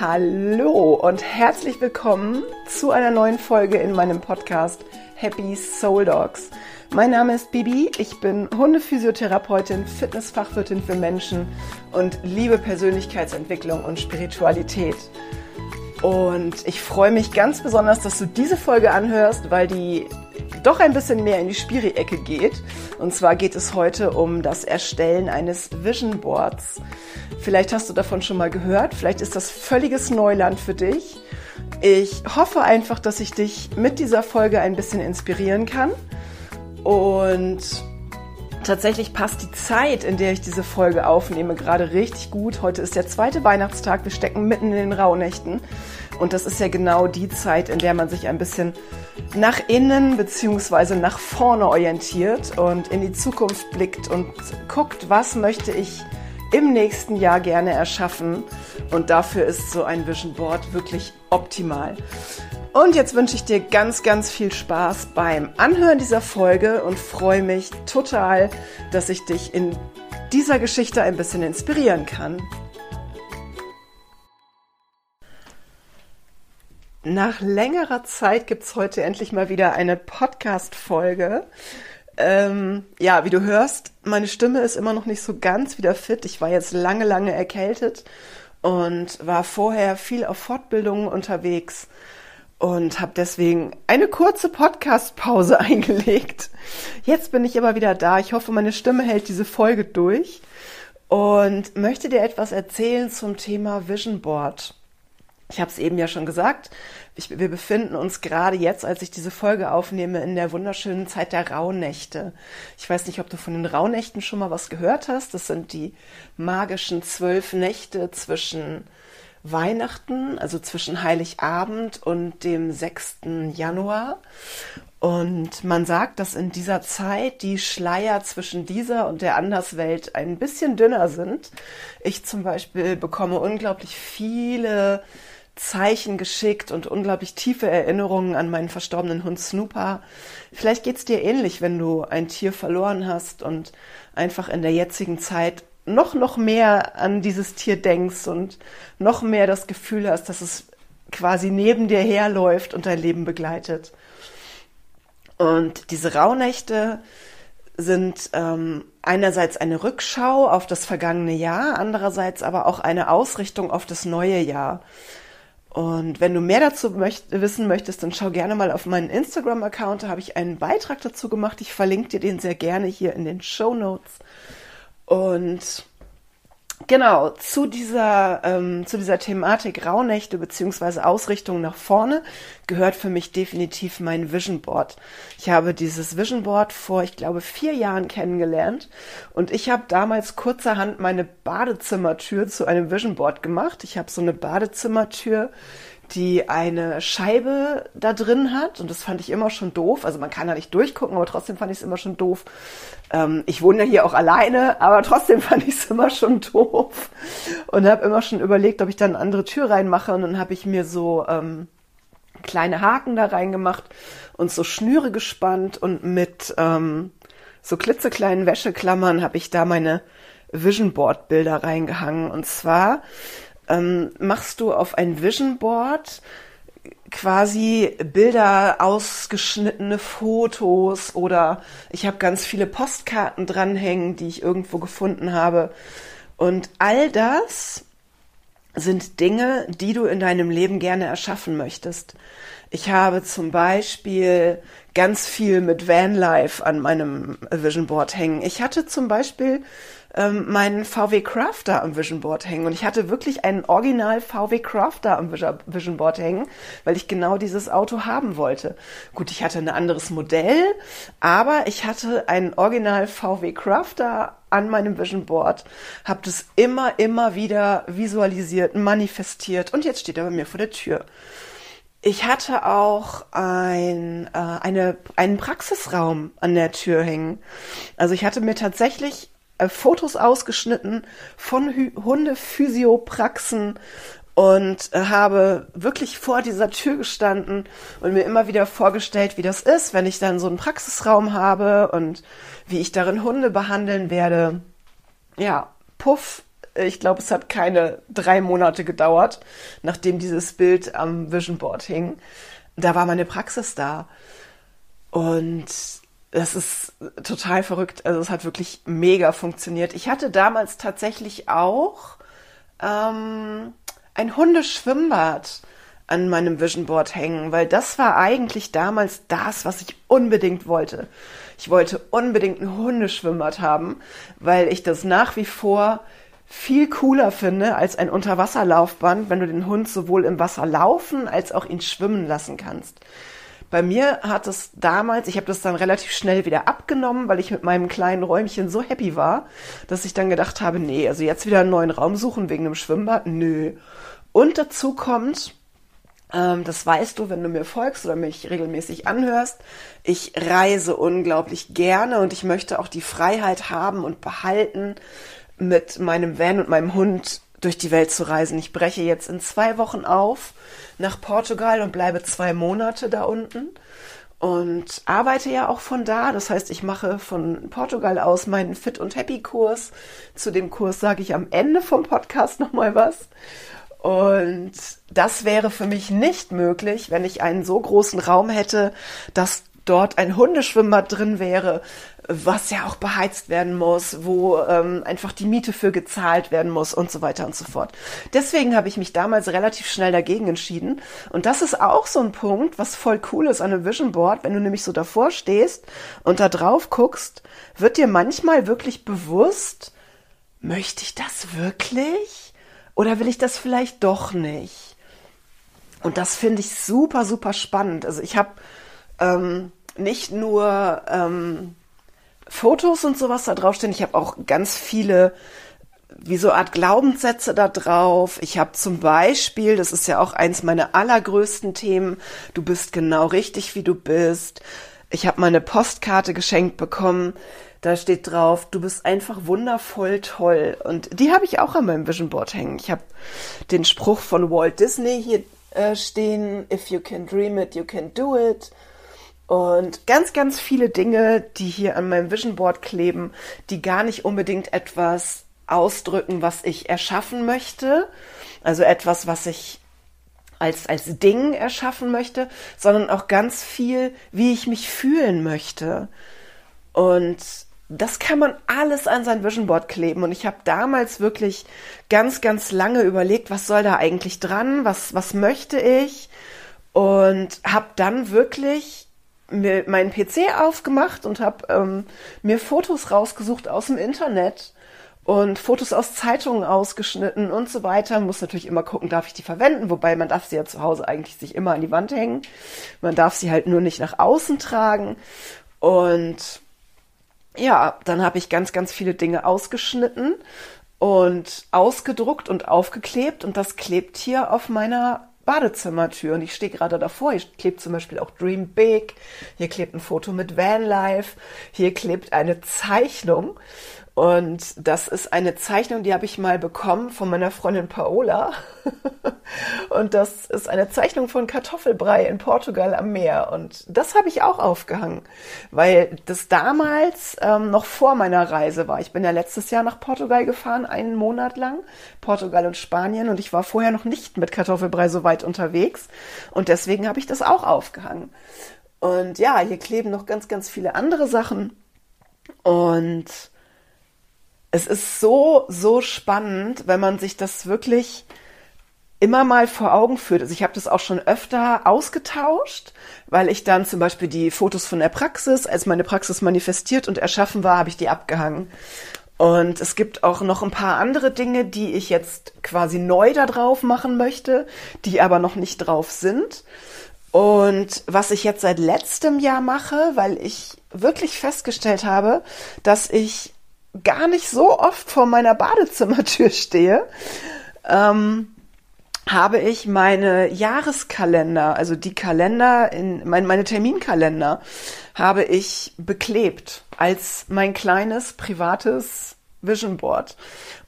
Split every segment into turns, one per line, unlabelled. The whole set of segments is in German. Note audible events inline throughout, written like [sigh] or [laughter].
Hallo und herzlich willkommen zu einer neuen Folge in meinem Podcast Happy Soul Dogs. Mein Name ist Bibi, ich bin Hundephysiotherapeutin, Fitnessfachwirtin für Menschen und liebe Persönlichkeitsentwicklung und Spiritualität. Und ich freue mich ganz besonders, dass du diese Folge anhörst, weil die doch ein bisschen mehr in die Spiri-Ecke geht. Und zwar geht es heute um das Erstellen eines Vision Boards. Vielleicht hast du davon schon mal gehört, vielleicht ist das völliges Neuland für dich. Ich hoffe einfach, dass ich dich mit dieser Folge ein bisschen inspirieren kann. Und tatsächlich passt die Zeit, in der ich diese Folge aufnehme, gerade richtig gut. Heute ist der zweite Weihnachtstag, wir stecken mitten in den Rauhnächten. Und das ist ja genau die Zeit, in der man sich ein bisschen nach innen bzw. nach vorne orientiert und in die Zukunft blickt und guckt, was möchte ich im nächsten Jahr gerne erschaffen. Und dafür ist so ein Vision Board wirklich optimal. Und jetzt wünsche ich dir ganz, ganz viel Spaß beim Anhören dieser Folge und freue mich total, dass ich dich in dieser Geschichte ein bisschen inspirieren kann. Nach längerer Zeit gibt's heute endlich mal wieder eine Podcast-Folge. Ähm, ja, wie du hörst, meine Stimme ist immer noch nicht so ganz wieder fit. Ich war jetzt lange, lange erkältet und war vorher viel auf Fortbildungen unterwegs und habe deswegen eine kurze Podcast-Pause [laughs] eingelegt. Jetzt bin ich aber wieder da. Ich hoffe, meine Stimme hält diese Folge durch und möchte dir etwas erzählen zum Thema Vision Board. Ich habe es eben ja schon gesagt, ich, wir befinden uns gerade jetzt, als ich diese Folge aufnehme, in der wunderschönen Zeit der Rauhnächte. Ich weiß nicht, ob du von den Rauhnächten schon mal was gehört hast. Das sind die magischen zwölf Nächte zwischen Weihnachten, also zwischen Heiligabend und dem 6. Januar. Und man sagt, dass in dieser Zeit die Schleier zwischen dieser und der Anderswelt ein bisschen dünner sind. Ich zum Beispiel bekomme unglaublich viele Zeichen geschickt und unglaublich tiefe Erinnerungen an meinen verstorbenen Hund Snooper. Vielleicht geht's dir ähnlich, wenn du ein Tier verloren hast und einfach in der jetzigen Zeit noch, noch mehr an dieses Tier denkst und noch mehr das Gefühl hast, dass es quasi neben dir herläuft und dein Leben begleitet. Und diese Rauhnächte sind ähm, einerseits eine Rückschau auf das vergangene Jahr, andererseits aber auch eine Ausrichtung auf das neue Jahr. Und wenn du mehr dazu möcht wissen möchtest, dann schau gerne mal auf meinen Instagram-Account. Da habe ich einen Beitrag dazu gemacht. Ich verlinke dir den sehr gerne hier in den Show Notes. Und Genau, zu dieser, ähm, zu dieser Thematik Rauhnächte beziehungsweise Ausrichtung nach vorne gehört für mich definitiv mein Vision Board. Ich habe dieses Vision Board vor, ich glaube, vier Jahren kennengelernt und ich habe damals kurzerhand meine Badezimmertür zu einem Vision Board gemacht. Ich habe so eine Badezimmertür, die eine Scheibe da drin hat. Und das fand ich immer schon doof. Also man kann da nicht durchgucken, aber trotzdem fand ich es immer schon doof. Ähm, ich wohne ja hier auch alleine, aber trotzdem [laughs] fand ich es immer schon doof. Und habe immer schon überlegt, ob ich da eine andere Tür reinmache. Und dann habe ich mir so ähm, kleine Haken da reingemacht und so Schnüre gespannt. Und mit ähm, so klitzekleinen Wäscheklammern habe ich da meine Vision Board Bilder reingehangen. Und zwar ähm, machst du auf ein Vision Board quasi Bilder, ausgeschnittene Fotos oder ich habe ganz viele Postkarten dranhängen, die ich irgendwo gefunden habe. Und all das sind Dinge, die du in deinem Leben gerne erschaffen möchtest. Ich habe zum Beispiel ganz viel mit Vanlife an meinem Vision Board hängen. Ich hatte zum Beispiel ähm, meinen VW Crafter am Vision Board hängen. Und ich hatte wirklich einen Original VW Crafter am Vision Board hängen, weil ich genau dieses Auto haben wollte. Gut, ich hatte ein anderes Modell, aber ich hatte einen Original VW Crafter an meinem Vision Board, habe das immer, immer wieder visualisiert, manifestiert und jetzt steht er bei mir vor der Tür. Ich hatte auch ein, äh, eine, einen Praxisraum an der Tür hängen. Also ich hatte mir tatsächlich Fotos ausgeschnitten von Hundephysiopraxen und äh, habe wirklich vor dieser Tür gestanden und mir immer wieder vorgestellt, wie das ist, wenn ich dann so einen Praxisraum habe und wie ich darin Hunde behandeln werde. Ja, puff, Ich glaube, es hat keine drei Monate gedauert, nachdem dieses Bild am Vision Board hing. Da war meine Praxis da. Und das ist total verrückt. Also es hat wirklich mega funktioniert. Ich hatte damals tatsächlich auch ähm, ein Hundeschwimmbad an meinem Vision Board hängen, weil das war eigentlich damals das, was ich unbedingt wollte. Ich wollte unbedingt ein Hundeschwimmbad haben, weil ich das nach wie vor viel cooler finde als ein Unterwasserlaufband, wenn du den Hund sowohl im Wasser laufen als auch ihn schwimmen lassen kannst. Bei mir hat es damals, ich habe das dann relativ schnell wieder abgenommen, weil ich mit meinem kleinen Räumchen so happy war, dass ich dann gedacht habe, nee, also jetzt wieder einen neuen Raum suchen wegen einem Schwimmbad, nö. Und dazu kommt, ähm, das weißt du, wenn du mir folgst oder mich regelmäßig anhörst, ich reise unglaublich gerne und ich möchte auch die Freiheit haben und behalten, mit meinem Van und meinem Hund durch die Welt zu reisen. Ich breche jetzt in zwei Wochen auf nach Portugal und bleibe zwei Monate da unten und arbeite ja auch von da. Das heißt, ich mache von Portugal aus meinen Fit und Happy Kurs. Zu dem Kurs sage ich am Ende vom Podcast nochmal was. Und das wäre für mich nicht möglich, wenn ich einen so großen Raum hätte, dass dort ein Hundeschwimmbad drin wäre, was ja auch beheizt werden muss, wo ähm, einfach die Miete für gezahlt werden muss und so weiter und so fort. Deswegen habe ich mich damals relativ schnell dagegen entschieden. Und das ist auch so ein Punkt, was voll cool ist an einem Vision Board, wenn du nämlich so davor stehst und da drauf guckst, wird dir manchmal wirklich bewusst, möchte ich das wirklich? Oder will ich das vielleicht doch nicht? Und das finde ich super, super spannend. Also ich habe ähm, nicht nur ähm, Fotos und sowas da draufstehen. Ich habe auch ganz viele wie so Art Glaubenssätze da drauf. Ich habe zum Beispiel, das ist ja auch eins meiner allergrößten Themen, du bist genau richtig, wie du bist. Ich habe meine Postkarte geschenkt bekommen. Da steht drauf, du bist einfach wundervoll toll. Und die habe ich auch an meinem Vision Board hängen. Ich habe den Spruch von Walt Disney hier äh, stehen, If you can dream it, you can do it. Und ganz, ganz viele Dinge, die hier an meinem Vision Board kleben, die gar nicht unbedingt etwas ausdrücken, was ich erschaffen möchte. Also etwas, was ich als, als Ding erschaffen möchte, sondern auch ganz viel, wie ich mich fühlen möchte. Und das kann man alles an sein Vision Board kleben. Und ich habe damals wirklich ganz, ganz lange überlegt, was soll da eigentlich dran, was, was möchte ich. Und habe dann wirklich mir meinen PC aufgemacht und habe ähm, mir Fotos rausgesucht aus dem Internet und Fotos aus Zeitungen ausgeschnitten und so weiter. Muss natürlich immer gucken, darf ich die verwenden, wobei man darf sie ja zu Hause eigentlich sich immer an die Wand hängen. Man darf sie halt nur nicht nach außen tragen. Und ja, dann habe ich ganz, ganz viele Dinge ausgeschnitten und ausgedruckt und aufgeklebt und das klebt hier auf meiner Badezimmertür und ich stehe gerade davor. Hier klebt zum Beispiel auch Dream Big. Hier klebt ein Foto mit Vanlife. Hier klebt eine Zeichnung und das ist eine Zeichnung, die habe ich mal bekommen von meiner Freundin Paola. [laughs] und das ist eine Zeichnung von Kartoffelbrei in Portugal am Meer. Und das habe ich auch aufgehangen, weil das damals ähm, noch vor meiner Reise war. Ich bin ja letztes Jahr nach Portugal gefahren, einen Monat lang. Portugal und Spanien. Und ich war vorher noch nicht mit Kartoffelbrei so weit unterwegs. Und deswegen habe ich das auch aufgehangen. Und ja, hier kleben noch ganz, ganz viele andere Sachen. Und es ist so, so spannend, wenn man sich das wirklich immer mal vor Augen führt. Also ich habe das auch schon öfter ausgetauscht, weil ich dann zum Beispiel die Fotos von der Praxis, als meine Praxis manifestiert und erschaffen war, habe ich die abgehangen. Und es gibt auch noch ein paar andere Dinge, die ich jetzt quasi neu da drauf machen möchte, die aber noch nicht drauf sind. Und was ich jetzt seit letztem Jahr mache, weil ich wirklich festgestellt habe, dass ich gar nicht so oft vor meiner Badezimmertür [laughs] stehe, ähm, habe ich meine Jahreskalender, also die Kalender in mein, meine Terminkalender, habe ich beklebt als mein kleines privates Vision Board.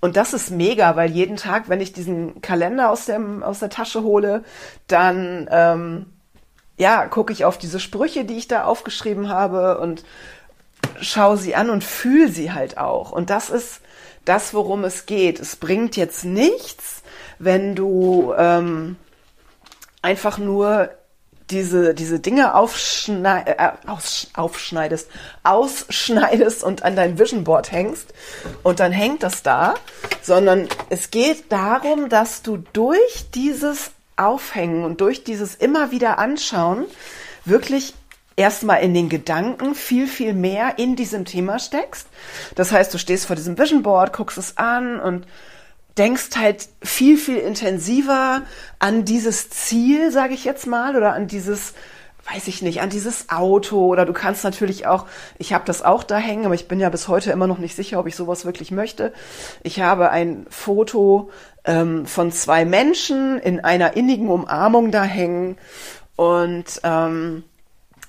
Und das ist mega, weil jeden Tag, wenn ich diesen Kalender aus, dem, aus der Tasche hole, dann ähm, ja, gucke ich auf diese Sprüche, die ich da aufgeschrieben habe und schau sie an und fühl sie halt auch. Und das ist das, worum es geht. Es bringt jetzt nichts, wenn du ähm, einfach nur diese, diese Dinge aufschneid, äh, aus, aufschneidest, ausschneidest und an dein Vision Board hängst und dann hängt das da, sondern es geht darum, dass du durch dieses Aufhängen und durch dieses immer wieder anschauen wirklich erstmal in den Gedanken viel, viel mehr in diesem Thema steckst. Das heißt, du stehst vor diesem Vision Board, guckst es an und denkst halt viel, viel intensiver an dieses Ziel, sage ich jetzt mal, oder an dieses, weiß ich nicht, an dieses Auto. Oder du kannst natürlich auch, ich habe das auch da hängen, aber ich bin ja bis heute immer noch nicht sicher, ob ich sowas wirklich möchte. Ich habe ein Foto ähm, von zwei Menschen in einer innigen Umarmung da hängen. Und ähm,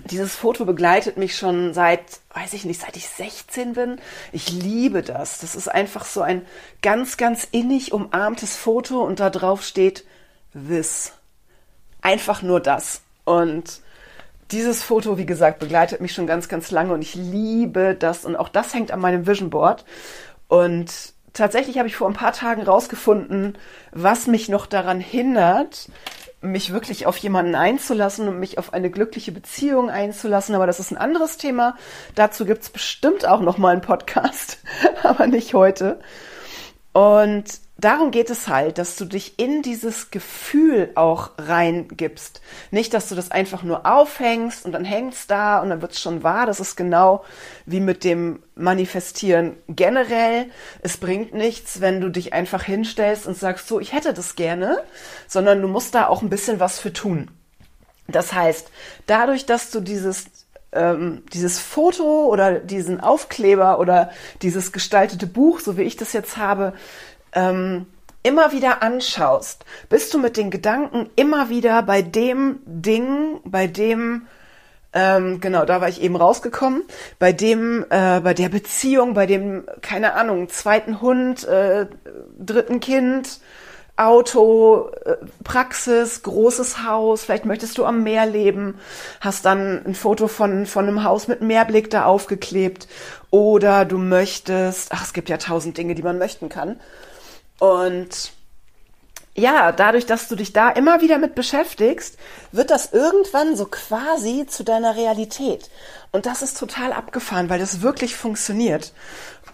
dieses Foto begleitet mich schon seit, weiß ich nicht, seit ich 16 bin. Ich liebe das. Das ist einfach so ein ganz, ganz innig umarmtes Foto und da drauf steht this. Einfach nur das. Und dieses Foto, wie gesagt, begleitet mich schon ganz, ganz lange und ich liebe das. Und auch das hängt an meinem Vision Board. Und tatsächlich habe ich vor ein paar Tagen rausgefunden, was mich noch daran hindert, mich wirklich auf jemanden einzulassen und mich auf eine glückliche Beziehung einzulassen. Aber das ist ein anderes Thema. Dazu gibt's bestimmt auch noch mal einen Podcast, [laughs] aber nicht heute. Und darum geht es halt, dass du dich in dieses Gefühl auch reingibst. Nicht, dass du das einfach nur aufhängst und dann hängst da und dann wird's schon wahr. Das ist genau wie mit dem Manifestieren generell. Es bringt nichts, wenn du dich einfach hinstellst und sagst, so, ich hätte das gerne, sondern du musst da auch ein bisschen was für tun. Das heißt, dadurch, dass du dieses ähm, dieses Foto oder diesen Aufkleber oder dieses gestaltete Buch, so wie ich das jetzt habe, ähm, immer wieder anschaust, bist du mit den Gedanken immer wieder bei dem Ding, bei dem ähm, genau, da war ich eben rausgekommen, bei dem, äh, bei der Beziehung, bei dem, keine Ahnung, zweiten Hund, äh, dritten Kind, Auto, äh, Praxis, großes Haus, vielleicht möchtest du am Meer leben, hast dann ein Foto von, von einem Haus mit Meerblick da aufgeklebt oder du möchtest, ach, es gibt ja tausend Dinge, die man möchten kann und ja, dadurch, dass du dich da immer wieder mit beschäftigst, wird das irgendwann so quasi zu deiner Realität. Und das ist total abgefahren, weil das wirklich funktioniert.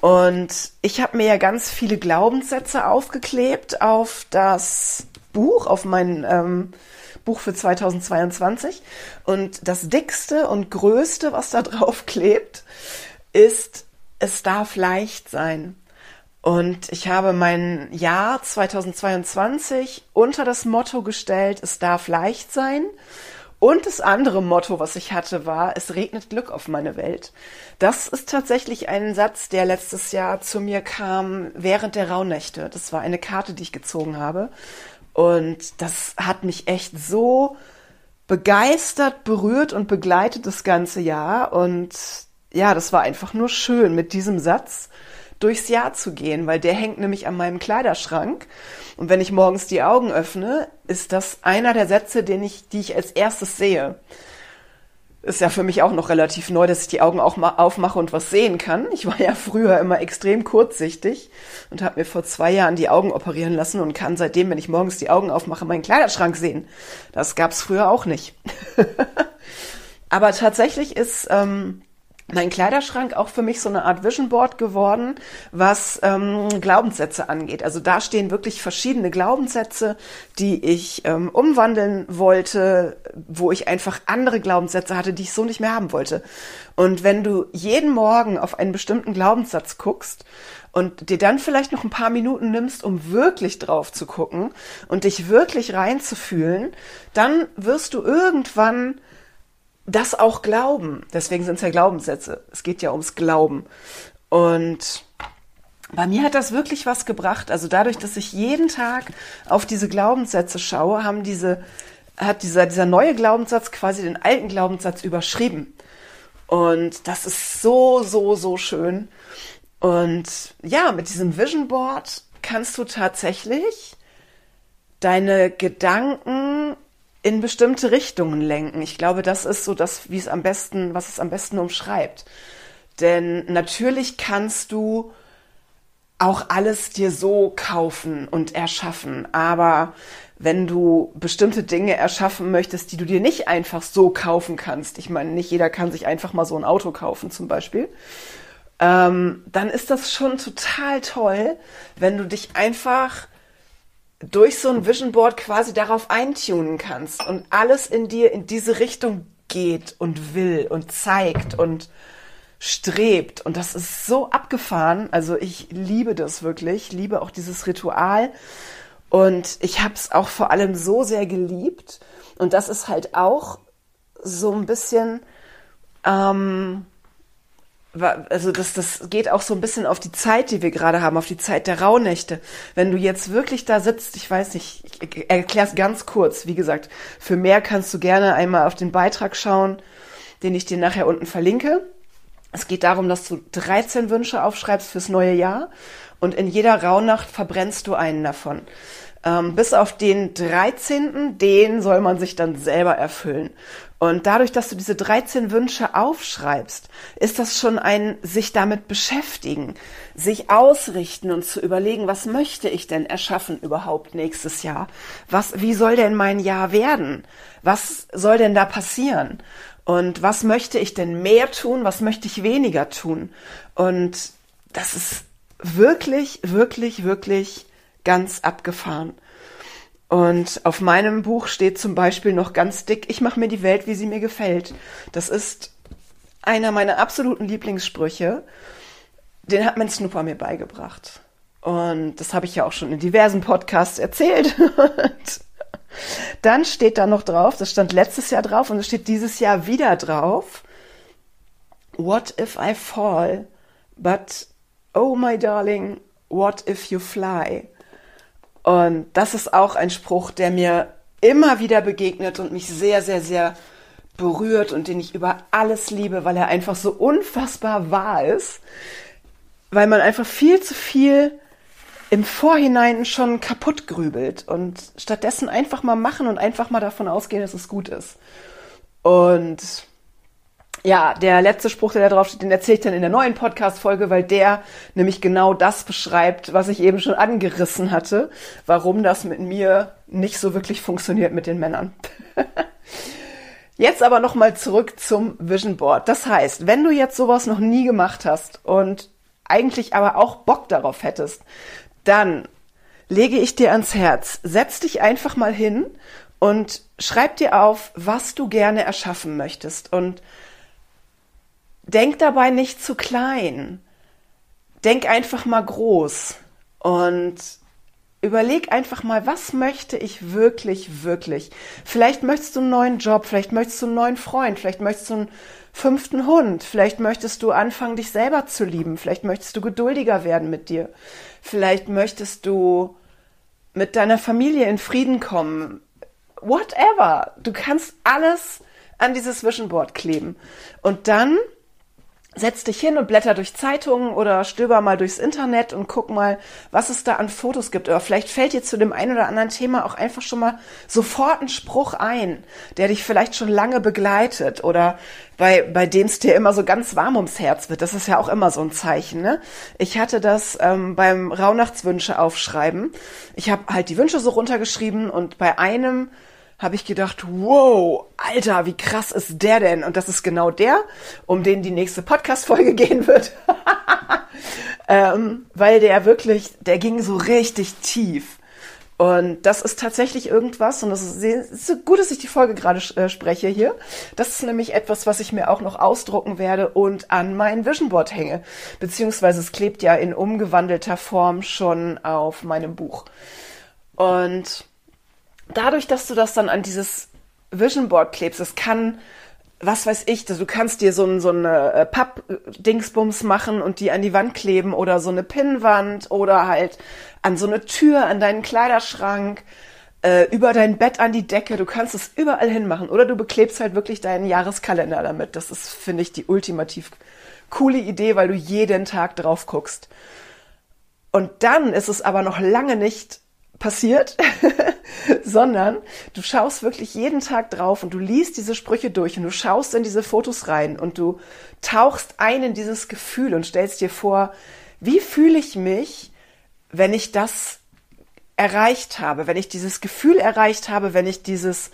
Und ich habe mir ja ganz viele Glaubenssätze aufgeklebt auf das Buch, auf mein ähm, Buch für 2022. Und das dickste und größte, was da [laughs] drauf klebt, ist, es darf leicht sein. Und ich habe mein Jahr 2022 unter das Motto gestellt, es darf leicht sein. Und das andere Motto, was ich hatte, war, es regnet Glück auf meine Welt. Das ist tatsächlich ein Satz, der letztes Jahr zu mir kam während der Rauhnächte. Das war eine Karte, die ich gezogen habe. Und das hat mich echt so begeistert, berührt und begleitet das ganze Jahr. Und ja, das war einfach nur schön mit diesem Satz durchs Jahr zu gehen, weil der hängt nämlich an meinem Kleiderschrank. Und wenn ich morgens die Augen öffne, ist das einer der Sätze, den ich, die ich als erstes sehe. Ist ja für mich auch noch relativ neu, dass ich die Augen auch mal aufmache und was sehen kann. Ich war ja früher immer extrem kurzsichtig und habe mir vor zwei Jahren die Augen operieren lassen und kann seitdem, wenn ich morgens die Augen aufmache, meinen Kleiderschrank sehen. Das gab's früher auch nicht. [laughs] Aber tatsächlich ist ähm, mein Kleiderschrank auch für mich so eine Art Vision Board geworden, was ähm, Glaubenssätze angeht. Also da stehen wirklich verschiedene Glaubenssätze, die ich ähm, umwandeln wollte, wo ich einfach andere Glaubenssätze hatte, die ich so nicht mehr haben wollte. Und wenn du jeden Morgen auf einen bestimmten Glaubenssatz guckst und dir dann vielleicht noch ein paar Minuten nimmst, um wirklich drauf zu gucken und dich wirklich reinzufühlen, dann wirst du irgendwann das auch glauben. Deswegen sind es ja Glaubenssätze. Es geht ja ums Glauben. Und bei mir hat das wirklich was gebracht. Also dadurch, dass ich jeden Tag auf diese Glaubenssätze schaue, haben diese, hat dieser, dieser neue Glaubenssatz quasi den alten Glaubenssatz überschrieben. Und das ist so, so, so schön. Und ja, mit diesem Vision Board kannst du tatsächlich deine Gedanken in bestimmte Richtungen lenken. Ich glaube, das ist so das, wie es am besten, was es am besten umschreibt. Denn natürlich kannst du auch alles dir so kaufen und erschaffen. Aber wenn du bestimmte Dinge erschaffen möchtest, die du dir nicht einfach so kaufen kannst, ich meine, nicht jeder kann sich einfach mal so ein Auto kaufen zum Beispiel, ähm, dann ist das schon total toll, wenn du dich einfach durch so ein Vision Board quasi darauf eintunen kannst und alles in dir in diese Richtung geht und will und zeigt und strebt. Und das ist so abgefahren. Also ich liebe das wirklich, liebe auch dieses Ritual. Und ich habe es auch vor allem so sehr geliebt. Und das ist halt auch so ein bisschen, ähm, also das, das geht auch so ein bisschen auf die Zeit, die wir gerade haben, auf die Zeit der Rauhnächte. Wenn du jetzt wirklich da sitzt, ich weiß nicht, ich erklär's ganz kurz. Wie gesagt, für mehr kannst du gerne einmal auf den Beitrag schauen, den ich dir nachher unten verlinke. Es geht darum, dass du 13 Wünsche aufschreibst fürs neue Jahr und in jeder Rauhnacht verbrennst du einen davon. Ähm, bis auf den 13., den soll man sich dann selber erfüllen. Und dadurch, dass du diese 13 Wünsche aufschreibst, ist das schon ein sich damit beschäftigen, sich ausrichten und zu überlegen, was möchte ich denn erschaffen überhaupt nächstes Jahr? Was, wie soll denn mein Jahr werden? Was soll denn da passieren? Und was möchte ich denn mehr tun? Was möchte ich weniger tun? Und das ist wirklich, wirklich, wirklich ganz abgefahren. Und auf meinem Buch steht zum Beispiel noch ganz dick, ich mache mir die Welt, wie sie mir gefällt. Das ist einer meiner absoluten Lieblingssprüche. Den hat mein Snooper mir beigebracht. Und das habe ich ja auch schon in diversen Podcasts erzählt. [laughs] Dann steht da noch drauf, das stand letztes Jahr drauf und es steht dieses Jahr wieder drauf. What if I fall? But, oh my darling, what if you fly? Und das ist auch ein Spruch, der mir immer wieder begegnet und mich sehr, sehr, sehr berührt und den ich über alles liebe, weil er einfach so unfassbar wahr ist, weil man einfach viel zu viel im Vorhinein schon kaputt grübelt und stattdessen einfach mal machen und einfach mal davon ausgehen, dass es gut ist. Und ja, der letzte Spruch, der da drauf steht, den erzähle ich dann in der neuen Podcast-Folge, weil der nämlich genau das beschreibt, was ich eben schon angerissen hatte, warum das mit mir nicht so wirklich funktioniert mit den Männern. [laughs] Jetzt aber nochmal zurück zum Vision Board. Das heißt, wenn du jetzt sowas noch nie gemacht hast und eigentlich aber auch Bock darauf hättest, dann lege ich dir ans Herz, setz dich einfach mal hin und schreib dir auf, was du gerne erschaffen möchtest und denk dabei nicht zu klein. Denk einfach mal groß und überleg einfach mal, was möchte ich wirklich, wirklich? Vielleicht möchtest du einen neuen Job, vielleicht möchtest du einen neuen Freund, vielleicht möchtest du einen fünften Hund, vielleicht möchtest du anfangen, dich selber zu lieben, vielleicht möchtest du geduldiger werden mit dir, vielleicht möchtest du mit deiner Familie in Frieden kommen. Whatever. Du kannst alles an dieses Vision Board kleben. Und dann setz dich hin und blätter durch Zeitungen oder stöber mal durchs Internet und guck mal, was es da an Fotos gibt. Oder vielleicht fällt dir zu dem einen oder anderen Thema auch einfach schon mal sofort ein Spruch ein, der dich vielleicht schon lange begleitet oder bei, bei dem es dir immer so ganz warm ums Herz wird. Das ist ja auch immer so ein Zeichen. Ne? Ich hatte das ähm, beim Rauhnachtswünsche aufschreiben. Ich habe halt die Wünsche so runtergeschrieben und bei einem habe ich gedacht, wow, Alter, wie krass ist der denn? Und das ist genau der, um den die nächste Podcast-Folge [laughs] gehen wird. [laughs] ähm, weil der wirklich, der ging so richtig tief. Und das ist tatsächlich irgendwas, und das ist, ist so gut, dass ich die Folge gerade äh, spreche hier. Das ist nämlich etwas, was ich mir auch noch ausdrucken werde und an mein Vision Board hänge. Beziehungsweise es klebt ja in umgewandelter Form schon auf meinem Buch. Und dadurch, dass du das dann an dieses Vision Board klebst, es kann, was weiß ich, du kannst dir so, ein, so eine äh, Papp-Dingsbums machen und die an die Wand kleben oder so eine Pinnwand oder halt an so eine Tür, an deinen Kleiderschrank, äh, über dein Bett an die Decke. Du kannst es überall hinmachen oder du beklebst halt wirklich deinen Jahreskalender damit. Das ist, finde ich, die ultimativ coole Idee, weil du jeden Tag drauf guckst. Und dann ist es aber noch lange nicht passiert, [laughs] sondern du schaust wirklich jeden Tag drauf und du liest diese Sprüche durch und du schaust in diese Fotos rein und du tauchst ein in dieses Gefühl und stellst dir vor, wie fühle ich mich, wenn ich das erreicht habe, wenn ich dieses Gefühl erreicht habe, wenn ich dieses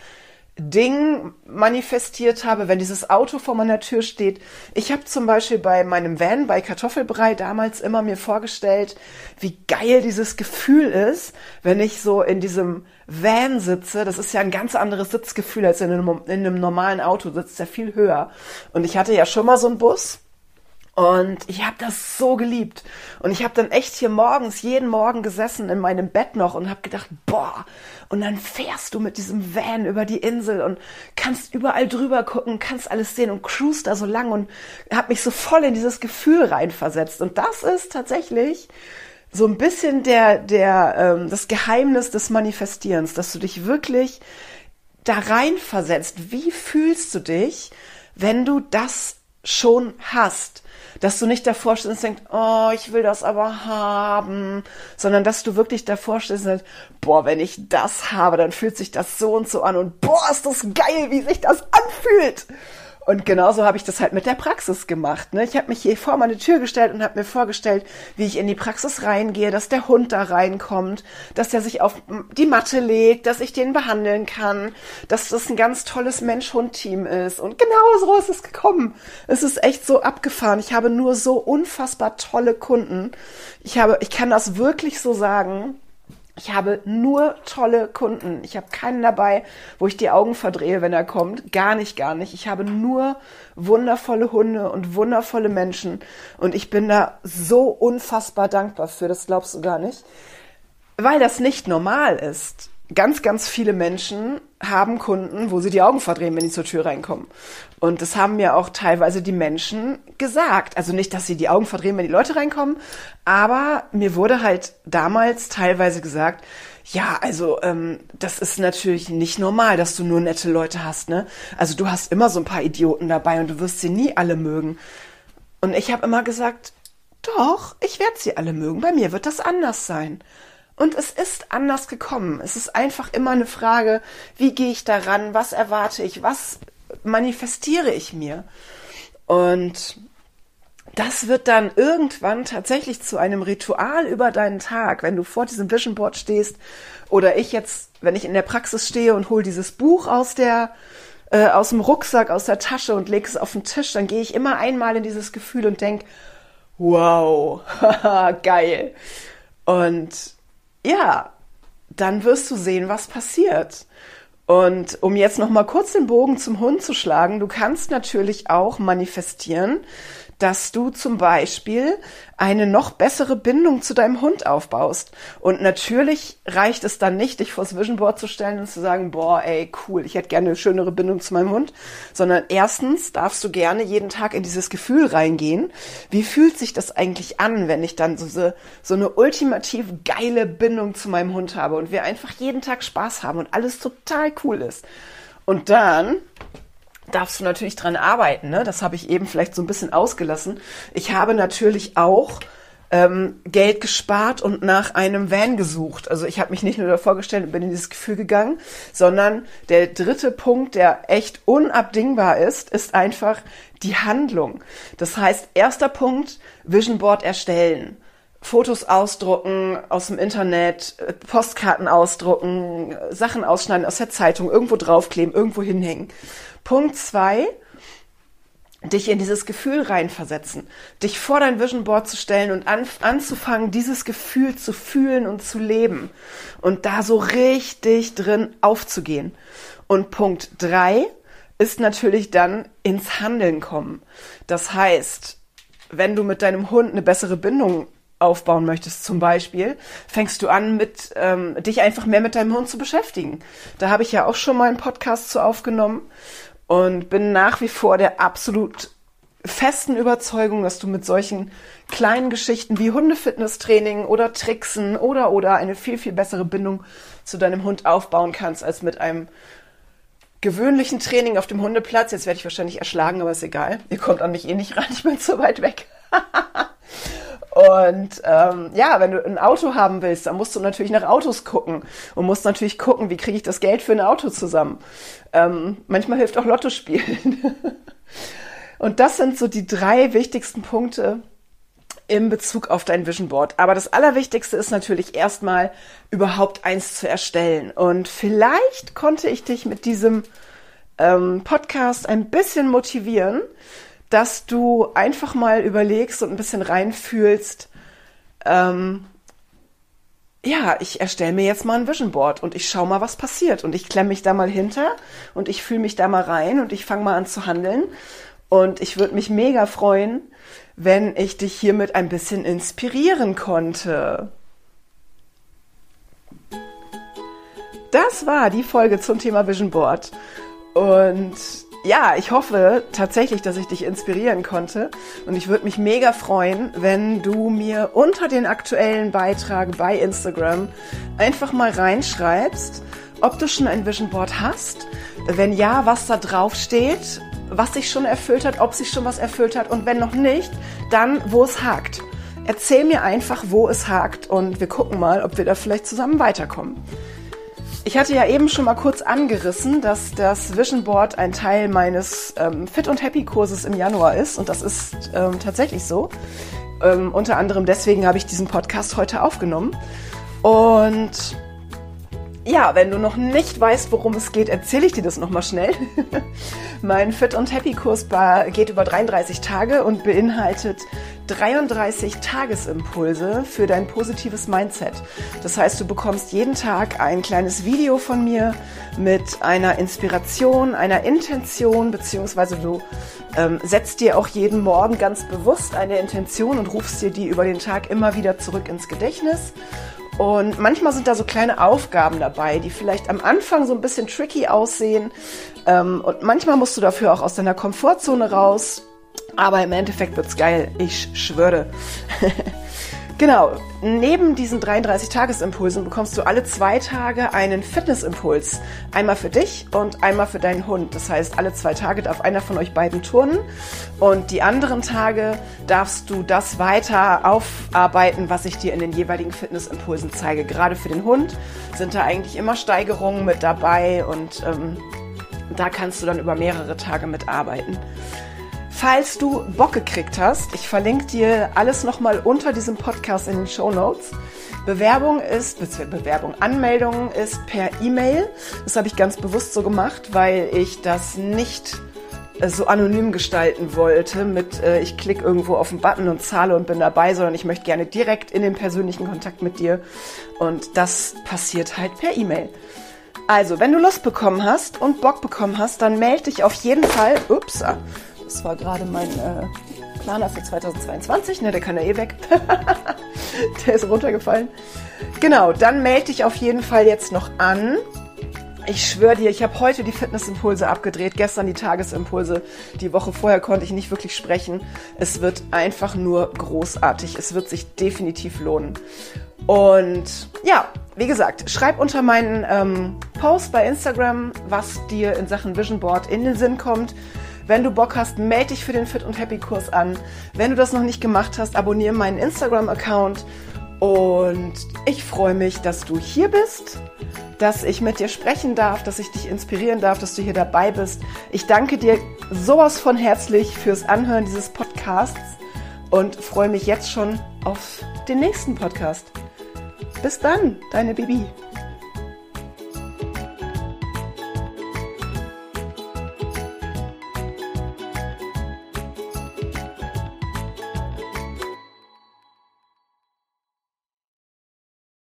Ding manifestiert habe, wenn dieses Auto vor meiner Tür steht. Ich habe zum Beispiel bei meinem Van, bei Kartoffelbrei damals immer mir vorgestellt, wie geil dieses Gefühl ist, wenn ich so in diesem Van sitze. Das ist ja ein ganz anderes Sitzgefühl als in einem, in einem normalen Auto, sitzt ja viel höher. Und ich hatte ja schon mal so einen Bus und ich habe das so geliebt. Und ich habe dann echt hier morgens, jeden Morgen gesessen in meinem Bett noch und habe gedacht, boah, und dann fährst du mit diesem Van über die Insel und kannst überall drüber gucken, kannst alles sehen und cruise da so lang und habe mich so voll in dieses Gefühl reinversetzt. Und das ist tatsächlich so ein bisschen der, der, ähm, das Geheimnis des Manifestierens, dass du dich wirklich da reinversetzt. Wie fühlst du dich, wenn du das schon hast? Dass du nicht davor stehst und denkst, oh, ich will das aber haben, sondern dass du wirklich davor stehst und denkst, boah, wenn ich das habe, dann fühlt sich das so und so an und boah, ist das geil, wie sich das anfühlt. Und genauso habe ich das halt mit der Praxis gemacht. Ne? Ich habe mich hier vor meine Tür gestellt und habe mir vorgestellt, wie ich in die Praxis reingehe, dass der Hund da reinkommt, dass der sich auf die Matte legt, dass ich den behandeln kann, dass das ein ganz tolles Mensch-Hund-Team ist. Und genau so ist es gekommen. Es ist echt so abgefahren. Ich habe nur so unfassbar tolle Kunden. Ich habe, ich kann das wirklich so sagen. Ich habe nur tolle Kunden. Ich habe keinen dabei, wo ich die Augen verdrehe, wenn er kommt. Gar nicht, gar nicht. Ich habe nur wundervolle Hunde und wundervolle Menschen. Und ich bin da so unfassbar dankbar für. Das glaubst du gar nicht. Weil das nicht normal ist ganz, ganz viele Menschen haben Kunden, wo sie die Augen verdrehen, wenn die zur Tür reinkommen. Und das haben mir auch teilweise die Menschen gesagt. Also nicht, dass sie die Augen verdrehen, wenn die Leute reinkommen, aber mir wurde halt damals teilweise gesagt, ja, also ähm, das ist natürlich nicht normal, dass du nur nette Leute hast, ne? Also du hast immer so ein paar Idioten dabei und du wirst sie nie alle mögen. Und ich habe immer gesagt, doch, ich werde sie alle mögen. Bei mir wird das anders sein. Und es ist anders gekommen. Es ist einfach immer eine Frage, wie gehe ich daran, was erwarte ich, was manifestiere ich mir. Und das wird dann irgendwann tatsächlich zu einem Ritual über deinen Tag, wenn du vor diesem Vision Board stehst oder ich jetzt, wenn ich in der Praxis stehe und hole dieses Buch aus der äh, aus dem Rucksack, aus der Tasche und lege es auf den Tisch, dann gehe ich immer einmal in dieses Gefühl und denk, wow, [laughs] geil. Und ja, dann wirst du sehen, was passiert. Und um jetzt noch mal kurz den Bogen zum Hund zu schlagen, du kannst natürlich auch manifestieren, dass du zum Beispiel eine noch bessere Bindung zu deinem Hund aufbaust. Und natürlich reicht es dann nicht, dich vors Vision Board zu stellen und zu sagen, boah, ey, cool, ich hätte gerne eine schönere Bindung zu meinem Hund, sondern erstens darfst du gerne jeden Tag in dieses Gefühl reingehen. Wie fühlt sich das eigentlich an, wenn ich dann so, so eine ultimativ geile Bindung zu meinem Hund habe und wir einfach jeden Tag Spaß haben und alles total cool ist. Und dann darfst du natürlich dran arbeiten. Ne? Das habe ich eben vielleicht so ein bisschen ausgelassen. Ich habe natürlich auch ähm, Geld gespart und nach einem Van gesucht. Also ich habe mich nicht nur davor gestellt und bin in dieses Gefühl gegangen, sondern der dritte Punkt, der echt unabdingbar ist, ist einfach die Handlung. Das heißt, erster Punkt, Vision Board erstellen. Fotos ausdrucken aus dem Internet, äh, Postkarten ausdrucken, Sachen ausschneiden aus der Zeitung, irgendwo draufkleben, irgendwo hinhängen. Punkt zwei, dich in dieses Gefühl reinversetzen, dich vor dein Vision Board zu stellen und an, anzufangen, dieses Gefühl zu fühlen und zu leben und da so richtig drin aufzugehen. Und Punkt drei ist natürlich dann ins Handeln kommen. Das heißt, wenn du mit deinem Hund eine bessere Bindung aufbauen möchtest, zum Beispiel, fängst du an, mit ähm, dich einfach mehr mit deinem Hund zu beschäftigen. Da habe ich ja auch schon mal einen Podcast zu aufgenommen und bin nach wie vor der absolut festen Überzeugung, dass du mit solchen kleinen Geschichten wie Hundefitnesstraining oder Tricksen oder oder eine viel viel bessere Bindung zu deinem Hund aufbauen kannst als mit einem gewöhnlichen Training auf dem Hundeplatz. Jetzt werde ich wahrscheinlich erschlagen, aber ist egal. Ihr kommt an mich eh nicht ran, ich bin zu weit weg. [laughs] Und ähm, ja, wenn du ein Auto haben willst, dann musst du natürlich nach Autos gucken und musst natürlich gucken, wie kriege ich das Geld für ein Auto zusammen. Ähm, manchmal hilft auch Lotto spielen. [laughs] und das sind so die drei wichtigsten Punkte, im Bezug auf dein Vision Board. Aber das Allerwichtigste ist natürlich erstmal überhaupt eins zu erstellen. Und vielleicht konnte ich dich mit diesem ähm, Podcast ein bisschen motivieren, dass du einfach mal überlegst und ein bisschen reinfühlst, ähm, ja, ich erstelle mir jetzt mal ein Vision Board und ich schaue mal, was passiert. Und ich klemme mich da mal hinter und ich fühle mich da mal rein und ich fange mal an zu handeln. Und ich würde mich mega freuen, wenn ich dich hiermit ein bisschen inspirieren konnte. Das war die Folge zum Thema Vision Board. Und ja, ich hoffe tatsächlich, dass ich dich inspirieren konnte. Und ich würde mich mega freuen, wenn du mir unter den aktuellen Beitrag bei Instagram einfach mal reinschreibst, ob du schon ein Vision Board hast. Wenn ja, was da drauf steht, was sich schon erfüllt hat, ob sich schon was erfüllt hat. Und wenn noch nicht, dann wo es hakt. Erzähl mir einfach, wo es hakt und wir gucken mal, ob wir da vielleicht zusammen weiterkommen. Ich hatte ja eben schon mal kurz angerissen, dass das Vision Board ein Teil meines ähm, Fit und Happy Kurses im Januar ist und das ist ähm, tatsächlich so. Ähm, unter anderem deswegen habe ich diesen Podcast heute aufgenommen. Und ja, wenn du noch nicht weißt, worum es geht, erzähle ich dir das nochmal schnell. [laughs] mein Fit und Happy Kurs geht über 33 Tage und beinhaltet 33 Tagesimpulse für dein positives Mindset. Das heißt, du bekommst jeden Tag ein kleines Video von mir mit einer Inspiration, einer Intention, beziehungsweise du ähm, setzt dir auch jeden Morgen ganz bewusst eine Intention und rufst dir die über den Tag immer wieder zurück ins Gedächtnis. Und manchmal sind da so kleine Aufgaben dabei, die vielleicht am Anfang so ein bisschen tricky aussehen. Ähm, und manchmal musst du dafür auch aus deiner Komfortzone raus aber im Endeffekt wird's geil. Ich schwöre. [laughs] genau. Neben diesen 33 Tagesimpulsen bekommst du alle zwei Tage einen Fitnessimpuls. Einmal für dich und einmal für deinen Hund. Das heißt, alle zwei Tage darf einer von euch beiden turnen. Und die anderen Tage darfst du das weiter aufarbeiten, was ich dir in den jeweiligen Fitnessimpulsen zeige. Gerade für den Hund sind da eigentlich immer Steigerungen mit dabei und ähm, da kannst du dann über mehrere Tage mitarbeiten. Falls du Bock gekriegt hast, ich verlinke dir alles nochmal unter diesem Podcast in den Show Notes. Bewerbung ist, Bewerbung, Anmeldung ist per E-Mail. Das habe ich ganz bewusst so gemacht, weil ich das nicht äh, so anonym gestalten wollte mit äh, ich klicke irgendwo auf den Button und zahle und bin dabei, sondern ich möchte gerne direkt in den persönlichen Kontakt mit dir und das passiert halt per E-Mail. Also, wenn du Lust bekommen hast und Bock bekommen hast, dann melde dich auf jeden Fall. Ups, das war gerade mein äh, Planer für 2022. Ne, der kann ja eh weg. [laughs] der ist runtergefallen. Genau, dann melde dich auf jeden Fall jetzt noch an. Ich schwöre dir, ich habe heute die Fitnessimpulse abgedreht, gestern die Tagesimpulse. Die Woche vorher konnte ich nicht wirklich sprechen. Es wird einfach nur großartig. Es wird sich definitiv lohnen. Und ja, wie gesagt, schreib unter meinen ähm, Post bei Instagram, was dir in Sachen Vision Board in den Sinn kommt. Wenn du Bock hast, melde dich für den Fit und Happy Kurs an. Wenn du das noch nicht gemacht hast, abonniere meinen Instagram-Account. Und ich freue mich, dass du hier bist, dass ich mit dir sprechen darf, dass ich dich inspirieren darf, dass du hier dabei bist. Ich danke dir sowas von herzlich fürs Anhören dieses Podcasts und freue mich jetzt schon auf den nächsten Podcast. Bis dann, deine Bibi.